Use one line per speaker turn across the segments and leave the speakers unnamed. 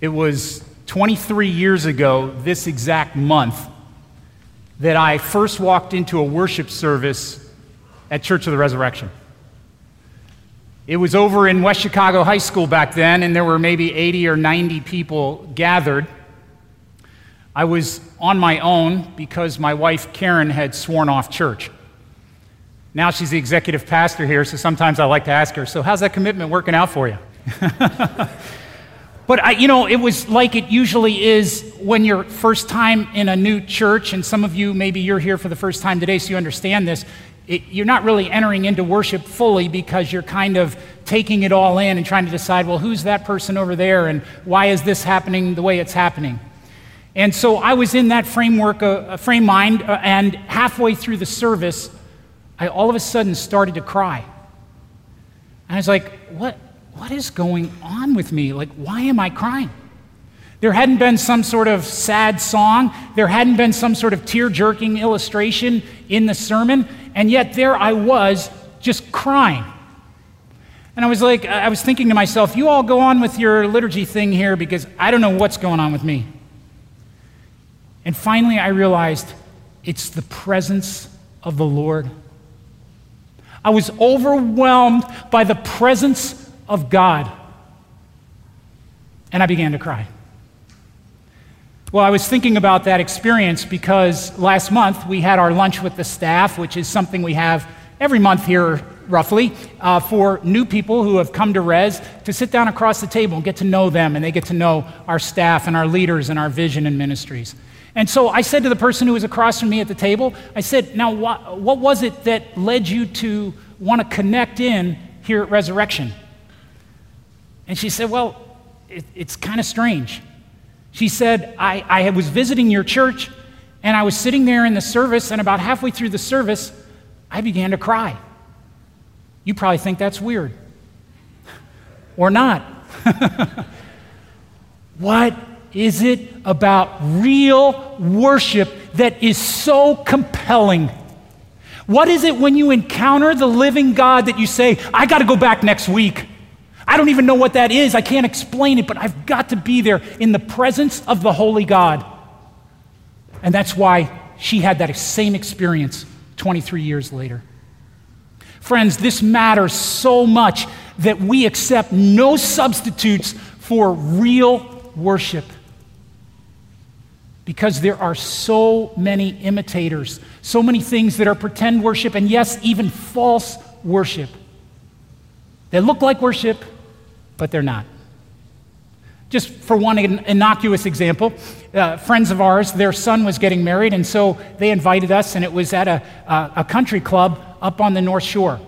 It was 23 years ago, this exact month, that I first walked into a worship service at Church of the Resurrection. It was over in West Chicago High School back then, and there were maybe 80 or 90 people gathered. I was on my own because my wife Karen had sworn off church. Now she's the executive pastor here, so sometimes I like to ask her, So, how's that commitment working out for you? but I, you know, it was like it usually is when you're first time in a new church, and some of you maybe you're here for the first time today, so you understand this. It, you're not really entering into worship fully because you're kind of taking it all in and trying to decide, well, who's that person over there, and why is this happening the way it's happening? And so I was in that framework, uh, frame mind, uh, and halfway through the service, I all of a sudden started to cry. And I was like, what, what is going on with me? Like, why am I crying? There hadn't been some sort of sad song, there hadn't been some sort of tear jerking illustration in the sermon, and yet there I was just crying. And I was like, I was thinking to myself, you all go on with your liturgy thing here because I don't know what's going on with me. And finally, I realized it's the presence of the Lord. I was overwhelmed by the presence of God. And I began to cry. Well, I was thinking about that experience because last month we had our lunch with the staff, which is something we have every month here, roughly, uh, for new people who have come to Res to sit down across the table and get to know them, and they get to know our staff and our leaders and our vision and ministries. And so I said to the person who was across from me at the table, I said, Now, what, what was it that led you to want to connect in here at Resurrection? And she said, Well, it, it's kind of strange. She said, I, I was visiting your church, and I was sitting there in the service, and about halfway through the service, I began to cry. You probably think that's weird. or not. what is it about real worship that is so compelling? What is it when you encounter the living God that you say, I got to go back next week? I don't even know what that is. I can't explain it, but I've got to be there in the presence of the Holy God. And that's why she had that same experience 23 years later. Friends, this matters so much that we accept no substitutes for real worship because there are so many imitators, so many things that are pretend worship, and yes, even false worship. They look like worship, but they're not. Just for one innocuous example, uh, friends of ours, their son was getting married, and so they invited us, and it was at a, a, a country club up on the North Shore.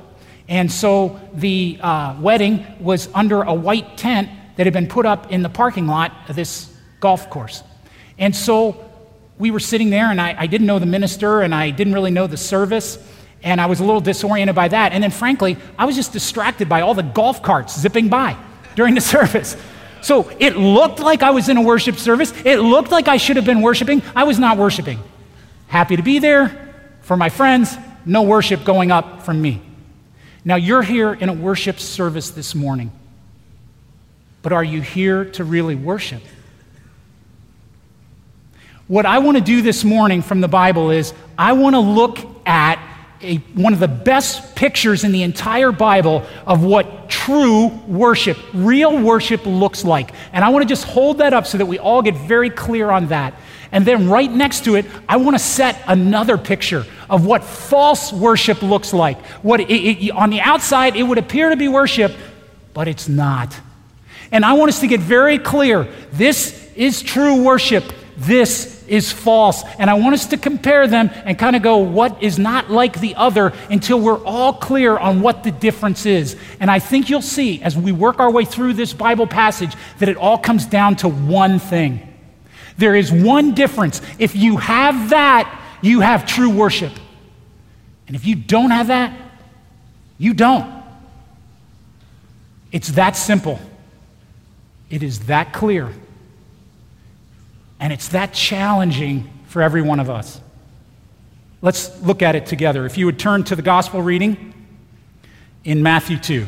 And so the uh, wedding was under a white tent that had been put up in the parking lot of this golf course. And so we were sitting there, and I, I didn't know the minister, and I didn't really know the service, and I was a little disoriented by that. And then, frankly, I was just distracted by all the golf carts zipping by during the service. So it looked like I was in a worship service. It looked like I should have been worshiping. I was not worshiping. Happy to be there for my friends, no worship going up from me. Now, you're here in a worship service this morning, but are you here to really worship? What I want to do this morning from the Bible is I want to look at a, one of the best pictures in the entire Bible of what true worship, real worship looks like. And I want to just hold that up so that we all get very clear on that. And then right next to it, I want to set another picture of what false worship looks like. What it, it, on the outside, it would appear to be worship, but it's not. And I want us to get very clear this is true worship. This is false. And I want us to compare them and kind of go, what is not like the other until we're all clear on what the difference is. And I think you'll see as we work our way through this Bible passage that it all comes down to one thing. There is one difference. If you have that, you have true worship. And if you don't have that, you don't. It's that simple. It is that clear. And it's that challenging for every one of us. Let's look at it together. If you would turn to the gospel reading in Matthew 2.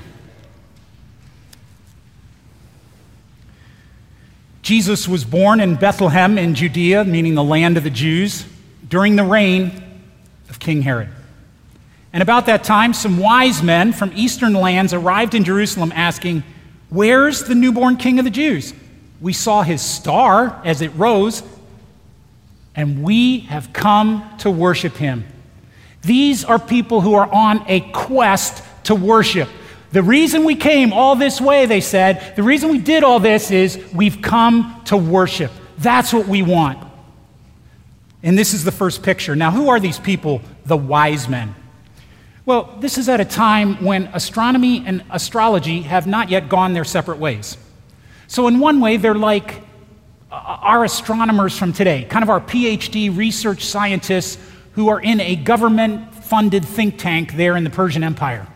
Jesus was born in Bethlehem in Judea, meaning the land of the Jews, during the reign of King Herod. And about that time, some wise men from eastern lands arrived in Jerusalem asking, Where's the newborn king of the Jews? We saw his star as it rose, and we have come to worship him. These are people who are on a quest to worship. The reason we came all this way, they said, the reason we did all this is we've come to worship. That's what we want. And this is the first picture. Now, who are these people? The wise men. Well, this is at a time when astronomy and astrology have not yet gone their separate ways. So, in one way, they're like uh, our astronomers from today, kind of our PhD research scientists who are in a government funded think tank there in the Persian Empire.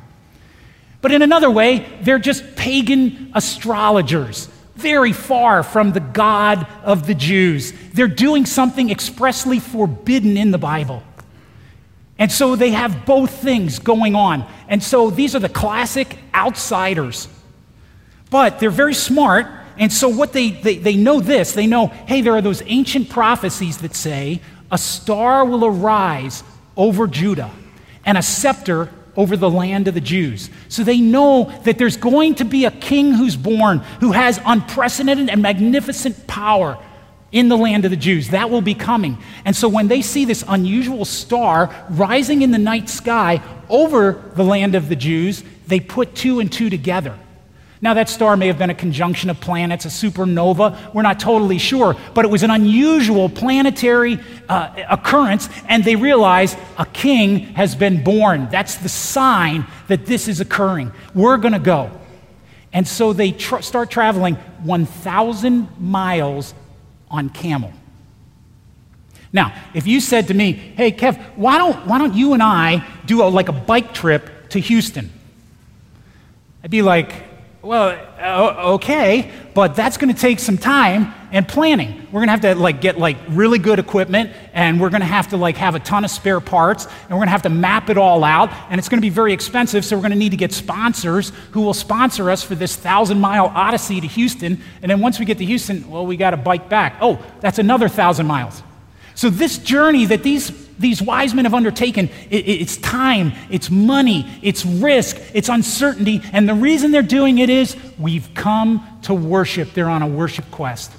But in another way, they're just pagan astrologers, very far from the God of the Jews. They're doing something expressly forbidden in the Bible. And so they have both things going on. And so these are the classic outsiders. But they're very smart. And so what they, they, they know this they know, hey, there are those ancient prophecies that say a star will arise over Judah and a scepter over the land of the Jews. So they know that there's going to be a king who's born who has unprecedented and magnificent power in the land of the Jews. That will be coming. And so when they see this unusual star rising in the night sky over the land of the Jews, they put two and two together. Now, that star may have been a conjunction of planets, a supernova. We're not totally sure. But it was an unusual planetary uh, occurrence, and they realize a king has been born. That's the sign that this is occurring. We're going to go. And so they tr- start traveling 1,000 miles on camel. Now, if you said to me, hey, Kev, why don't, why don't you and I do a, like a bike trip to Houston? I'd be like, well, uh, okay, but that's going to take some time and planning. We're going to have to like get like really good equipment and we're going to have to like have a ton of spare parts and we're going to have to map it all out and it's going to be very expensive so we're going to need to get sponsors who will sponsor us for this 1000 mile odyssey to Houston and then once we get to Houston, well we got to bike back. Oh, that's another 1000 miles. So this journey that these these wise men have undertaken, it, it's time, it's money, it's risk, it's uncertainty. And the reason they're doing it is we've come to worship. They're on a worship quest.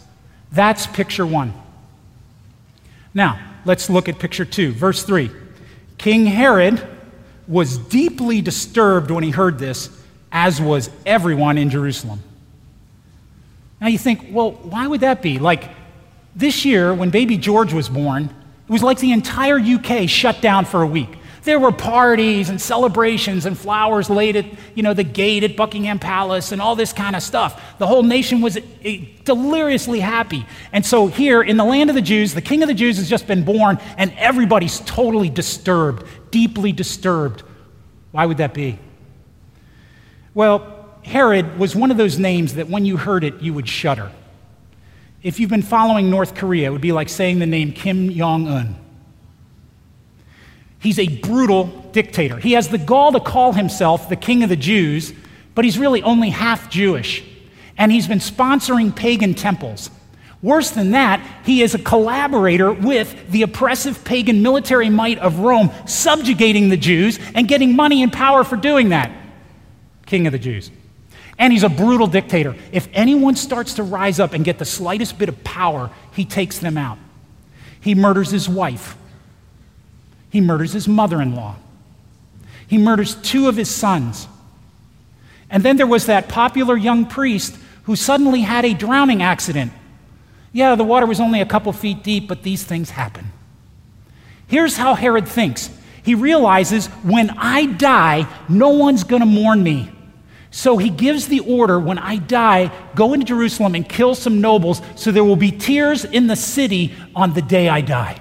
That's picture one. Now, let's look at picture two, verse three. King Herod was deeply disturbed when he heard this, as was everyone in Jerusalem. Now you think, well, why would that be? Like this year, when baby George was born, it was like the entire UK shut down for a week. There were parties and celebrations and flowers laid at, you know, the gate at Buckingham Palace and all this kind of stuff. The whole nation was eh, deliriously happy. And so here in the land of the Jews, the king of the Jews has just been born and everybody's totally disturbed, deeply disturbed. Why would that be? Well, Herod was one of those names that when you heard it, you would shudder. If you've been following North Korea, it would be like saying the name Kim Jong un. He's a brutal dictator. He has the gall to call himself the king of the Jews, but he's really only half Jewish. And he's been sponsoring pagan temples. Worse than that, he is a collaborator with the oppressive pagan military might of Rome, subjugating the Jews and getting money and power for doing that. King of the Jews. And he's a brutal dictator. If anyone starts to rise up and get the slightest bit of power, he takes them out. He murders his wife. He murders his mother in law. He murders two of his sons. And then there was that popular young priest who suddenly had a drowning accident. Yeah, the water was only a couple feet deep, but these things happen. Here's how Herod thinks he realizes when I die, no one's going to mourn me. So he gives the order when I die, go into Jerusalem and kill some nobles, so there will be tears in the city on the day I die.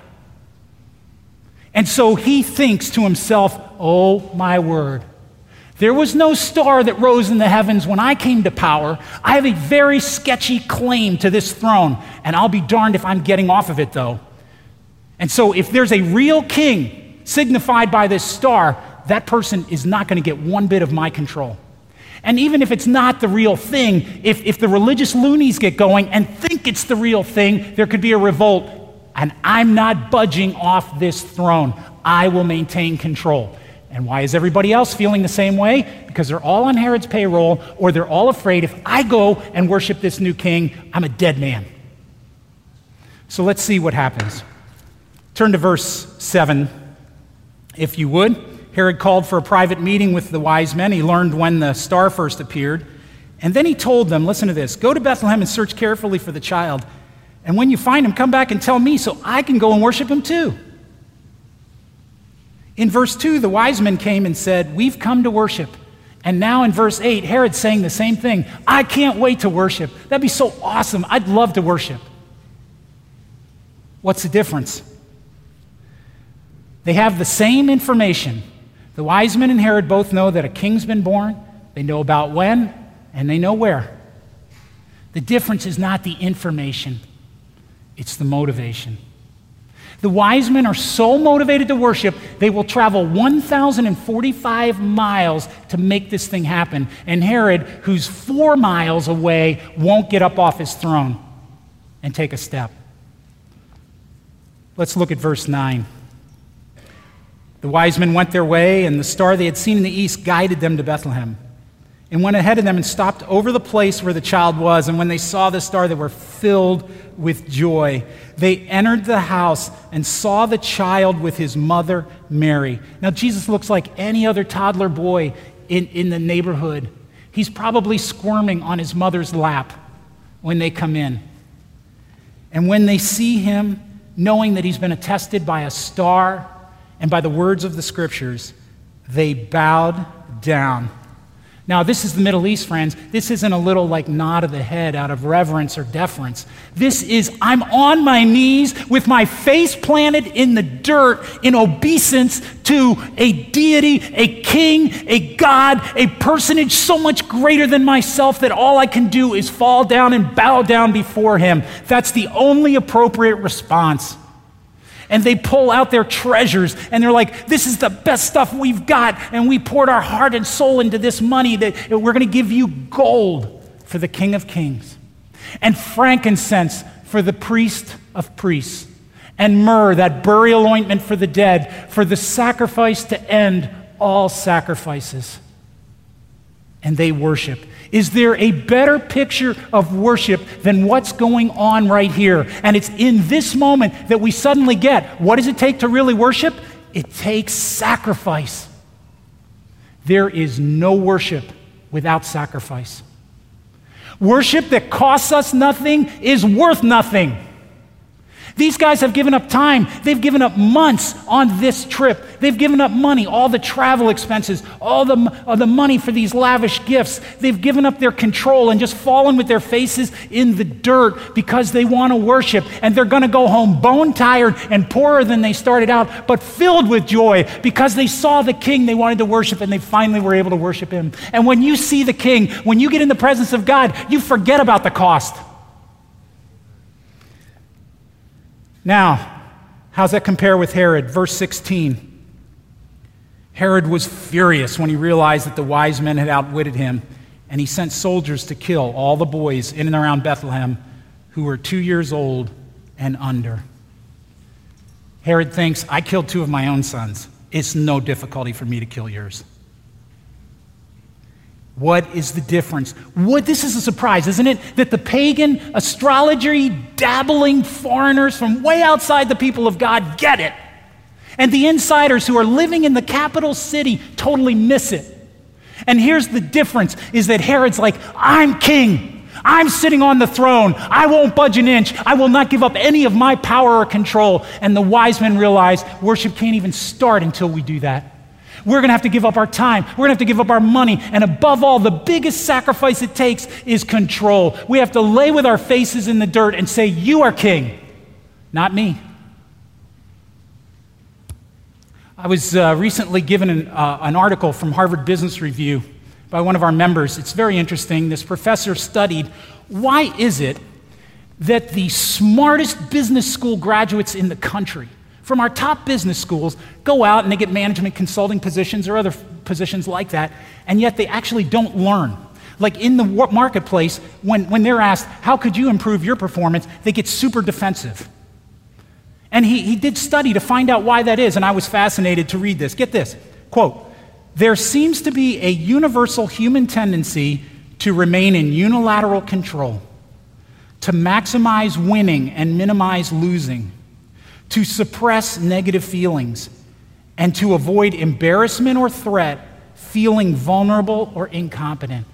And so he thinks to himself, oh my word. There was no star that rose in the heavens when I came to power. I have a very sketchy claim to this throne, and I'll be darned if I'm getting off of it, though. And so, if there's a real king signified by this star, that person is not going to get one bit of my control. And even if it's not the real thing, if, if the religious loonies get going and think think it's the real thing, there could be a revolt. And I'm not budging off this throne. I will maintain control. And why is everybody else feeling the same way? Because they're all on Herod's payroll, or they're all afraid if I go and worship this new king, I'm a dead man. So let's see what happens. Turn to verse 7, if you would. Herod called for a private meeting with the wise men. He learned when the star first appeared. And then he told them, listen to this go to Bethlehem and search carefully for the child. And when you find him, come back and tell me so I can go and worship him too. In verse 2, the wise men came and said, We've come to worship. And now in verse 8, Herod's saying the same thing. I can't wait to worship. That'd be so awesome. I'd love to worship. What's the difference? They have the same information. The wise men and Herod both know that a king's been born, they know about when, and they know where. The difference is not the information, it's the motivation. The wise men are so motivated to worship, they will travel 1,045 miles to make this thing happen. And Herod, who's four miles away, won't get up off his throne and take a step. Let's look at verse 9. The wise men went their way, and the star they had seen in the east guided them to Bethlehem and went ahead of them and stopped over the place where the child was. And when they saw the star, they were filled with joy. They entered the house and saw the child with his mother, Mary. Now, Jesus looks like any other toddler boy in, in the neighborhood. He's probably squirming on his mother's lap when they come in. And when they see him, knowing that he's been attested by a star and by the words of the scriptures, they bowed down. Now, this is the Middle East, friends. This isn't a little like nod of the head out of reverence or deference. This is, I'm on my knees with my face planted in the dirt in obeisance to a deity, a king, a God, a personage so much greater than myself that all I can do is fall down and bow down before him. That's the only appropriate response and they pull out their treasures and they're like, This is the best stuff we've got. And we poured our heart and soul into this money that we're going to give you gold for the King of Kings, and frankincense for the priest of priests, and myrrh, that burial ointment for the dead, for the sacrifice to end all sacrifices. And they worship. Is there a better picture of worship than what's going on right here? And it's in this moment that we suddenly get what does it take to really worship? It takes sacrifice. There is no worship without sacrifice. Worship that costs us nothing is worth nothing. These guys have given up time. They've given up months on this trip. They've given up money, all the travel expenses, all the, all the money for these lavish gifts. They've given up their control and just fallen with their faces in the dirt because they want to worship. And they're going to go home bone tired and poorer than they started out, but filled with joy because they saw the king they wanted to worship and they finally were able to worship him. And when you see the king, when you get in the presence of God, you forget about the cost. Now, how's that compare with Herod? Verse 16. Herod was furious when he realized that the wise men had outwitted him, and he sent soldiers to kill all the boys in and around Bethlehem who were two years old and under. Herod thinks, I killed two of my own sons. It's no difficulty for me to kill yours. What is the difference? What, this is a surprise, isn't it? That the pagan, astrology dabbling foreigners from way outside the people of God get it. And the insiders who are living in the capital city totally miss it. And here's the difference is that Herod's like, I'm king. I'm sitting on the throne. I won't budge an inch. I will not give up any of my power or control. And the wise men realize worship can't even start until we do that. We're going to have to give up our time. We're going to have to give up our money. And above all, the biggest sacrifice it takes is control. We have to lay with our faces in the dirt and say, You are king, not me. I was uh, recently given an, uh, an article from Harvard Business Review by one of our members. It's very interesting. This professor studied why is it that the smartest business school graduates in the country from our top business schools go out and they get management consulting positions or other positions like that, and yet they actually don't learn. Like in the marketplace, when, when they're asked, How could you improve your performance? they get super defensive. And he, he did study to find out why that is, and I was fascinated to read this. Get this quote, There seems to be a universal human tendency to remain in unilateral control, to maximize winning and minimize losing, to suppress negative feelings, and to avoid embarrassment or threat, feeling vulnerable or incompetent.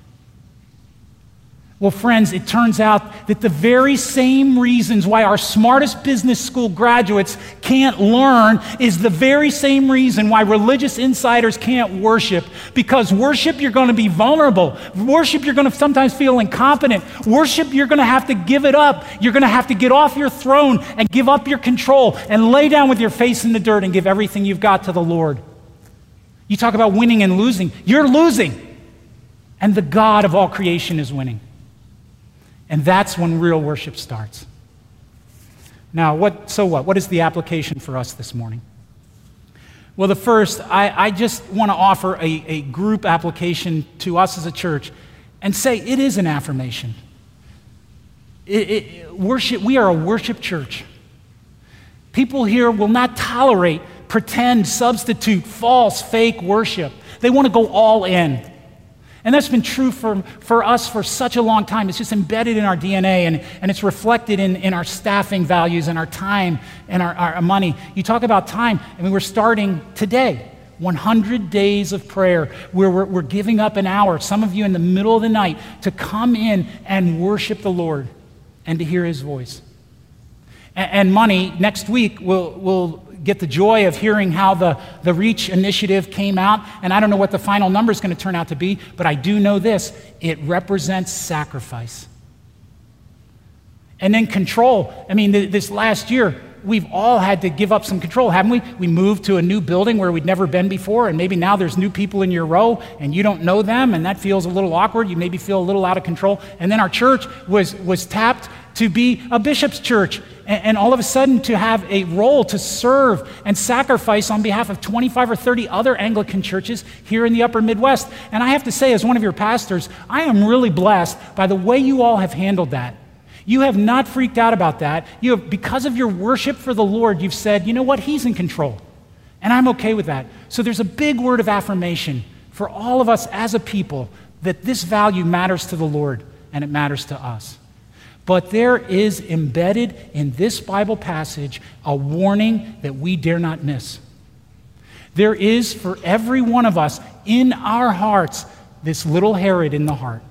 Well, friends, it turns out that the very same reasons why our smartest business school graduates can't learn is the very same reason why religious insiders can't worship. Because worship, you're going to be vulnerable. Worship, you're going to sometimes feel incompetent. Worship, you're going to have to give it up. You're going to have to get off your throne and give up your control and lay down with your face in the dirt and give everything you've got to the Lord. You talk about winning and losing. You're losing. And the God of all creation is winning. And that's when real worship starts. Now, what, so what? What is the application for us this morning? Well, the first, I, I just want to offer a, a group application to us as a church and say it is an affirmation. It, it, worship, we are a worship church. People here will not tolerate pretend, substitute, false, fake worship. They want to go all in. And that's been true for, for us for such a long time. It's just embedded in our DNA and, and it's reflected in, in our staffing values and our time and our, our money. You talk about time, I mean, we're starting today. 100 days of prayer where we're, we're giving up an hour, some of you in the middle of the night, to come in and worship the Lord and to hear his voice. And, and money, next week, we'll, will get the joy of hearing how the, the REACH initiative came out. And I don't know what the final number is going to turn out to be, but I do know this it represents sacrifice. And then control. I mean, th- this last year, we've all had to give up some control, haven't we? We moved to a new building where we'd never been before, and maybe now there's new people in your row and you don't know them, and that feels a little awkward. You maybe feel a little out of control. And then our church was, was tapped to be a bishop's church, and, and all of a sudden to have a role to serve and sacrifice on behalf of 25 or 30 other Anglican churches here in the upper Midwest. And I have to say, as one of your pastors, I am really blessed by the way you all have handled that. You have not freaked out about that. You have, because of your worship for the Lord, you've said, you know what, He's in control. And I'm okay with that. So there's a big word of affirmation for all of us as a people that this value matters to the Lord and it matters to us. But there is embedded in this Bible passage a warning that we dare not miss. There is for every one of us in our hearts this little Herod in the heart.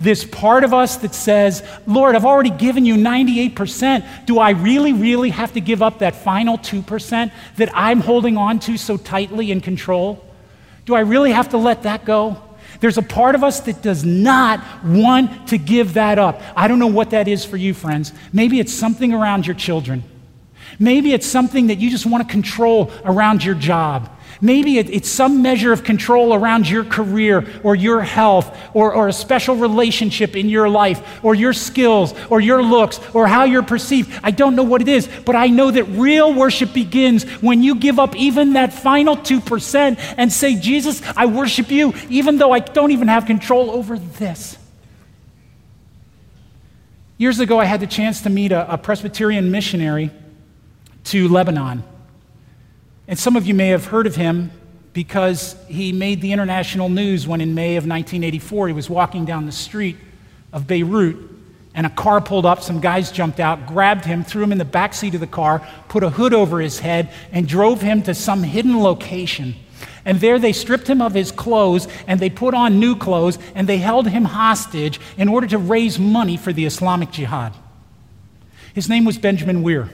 This part of us that says, Lord, I've already given you 98%. Do I really, really have to give up that final 2% that I'm holding on to so tightly in control? Do I really have to let that go? There's a part of us that does not want to give that up. I don't know what that is for you, friends. Maybe it's something around your children. Maybe it's something that you just want to control around your job. Maybe it's some measure of control around your career or your health or, or a special relationship in your life or your skills or your looks or how you're perceived. I don't know what it is, but I know that real worship begins when you give up even that final 2% and say, Jesus, I worship you even though I don't even have control over this. Years ago, I had the chance to meet a, a Presbyterian missionary to Lebanon. And some of you may have heard of him because he made the international news when in May of 1984 he was walking down the street of Beirut and a car pulled up, some guys jumped out, grabbed him, threw him in the back seat of the car, put a hood over his head, and drove him to some hidden location. And there they stripped him of his clothes and they put on new clothes and they held him hostage in order to raise money for the Islamic Jihad. His name was Benjamin Weir.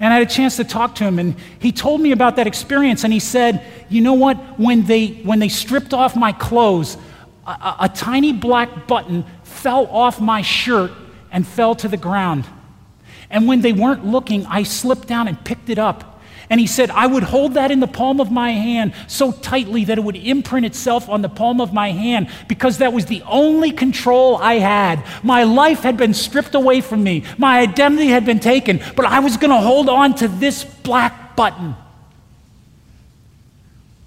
And I had a chance to talk to him, and he told me about that experience. And he said, You know what? When they, when they stripped off my clothes, a, a tiny black button fell off my shirt and fell to the ground. And when they weren't looking, I slipped down and picked it up. And he said, I would hold that in the palm of my hand so tightly that it would imprint itself on the palm of my hand because that was the only control I had. My life had been stripped away from me, my identity had been taken, but I was going to hold on to this black button.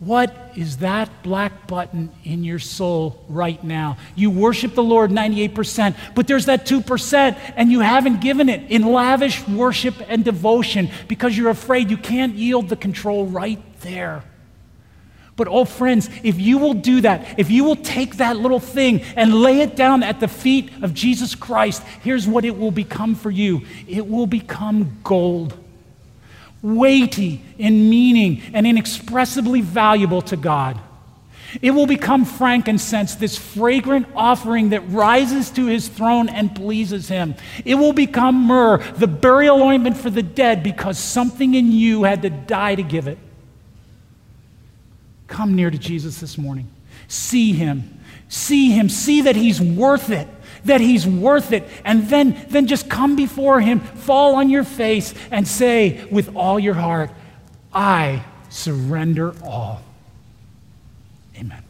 What is that black button in your soul right now? You worship the Lord 98%, but there's that 2%, and you haven't given it in lavish worship and devotion because you're afraid you can't yield the control right there. But, oh, friends, if you will do that, if you will take that little thing and lay it down at the feet of Jesus Christ, here's what it will become for you it will become gold weighty in meaning and inexpressibly valuable to God. It will become frankincense, this fragrant offering that rises to his throne and pleases him. It will become myrrh, the burial ointment for the dead, because something in you had to die to give it. Come near to Jesus this morning. See him. See him. See that he's worth it that he's worth it. And then, then just come before him, fall on your face, and say with all your heart, I surrender all. Amen.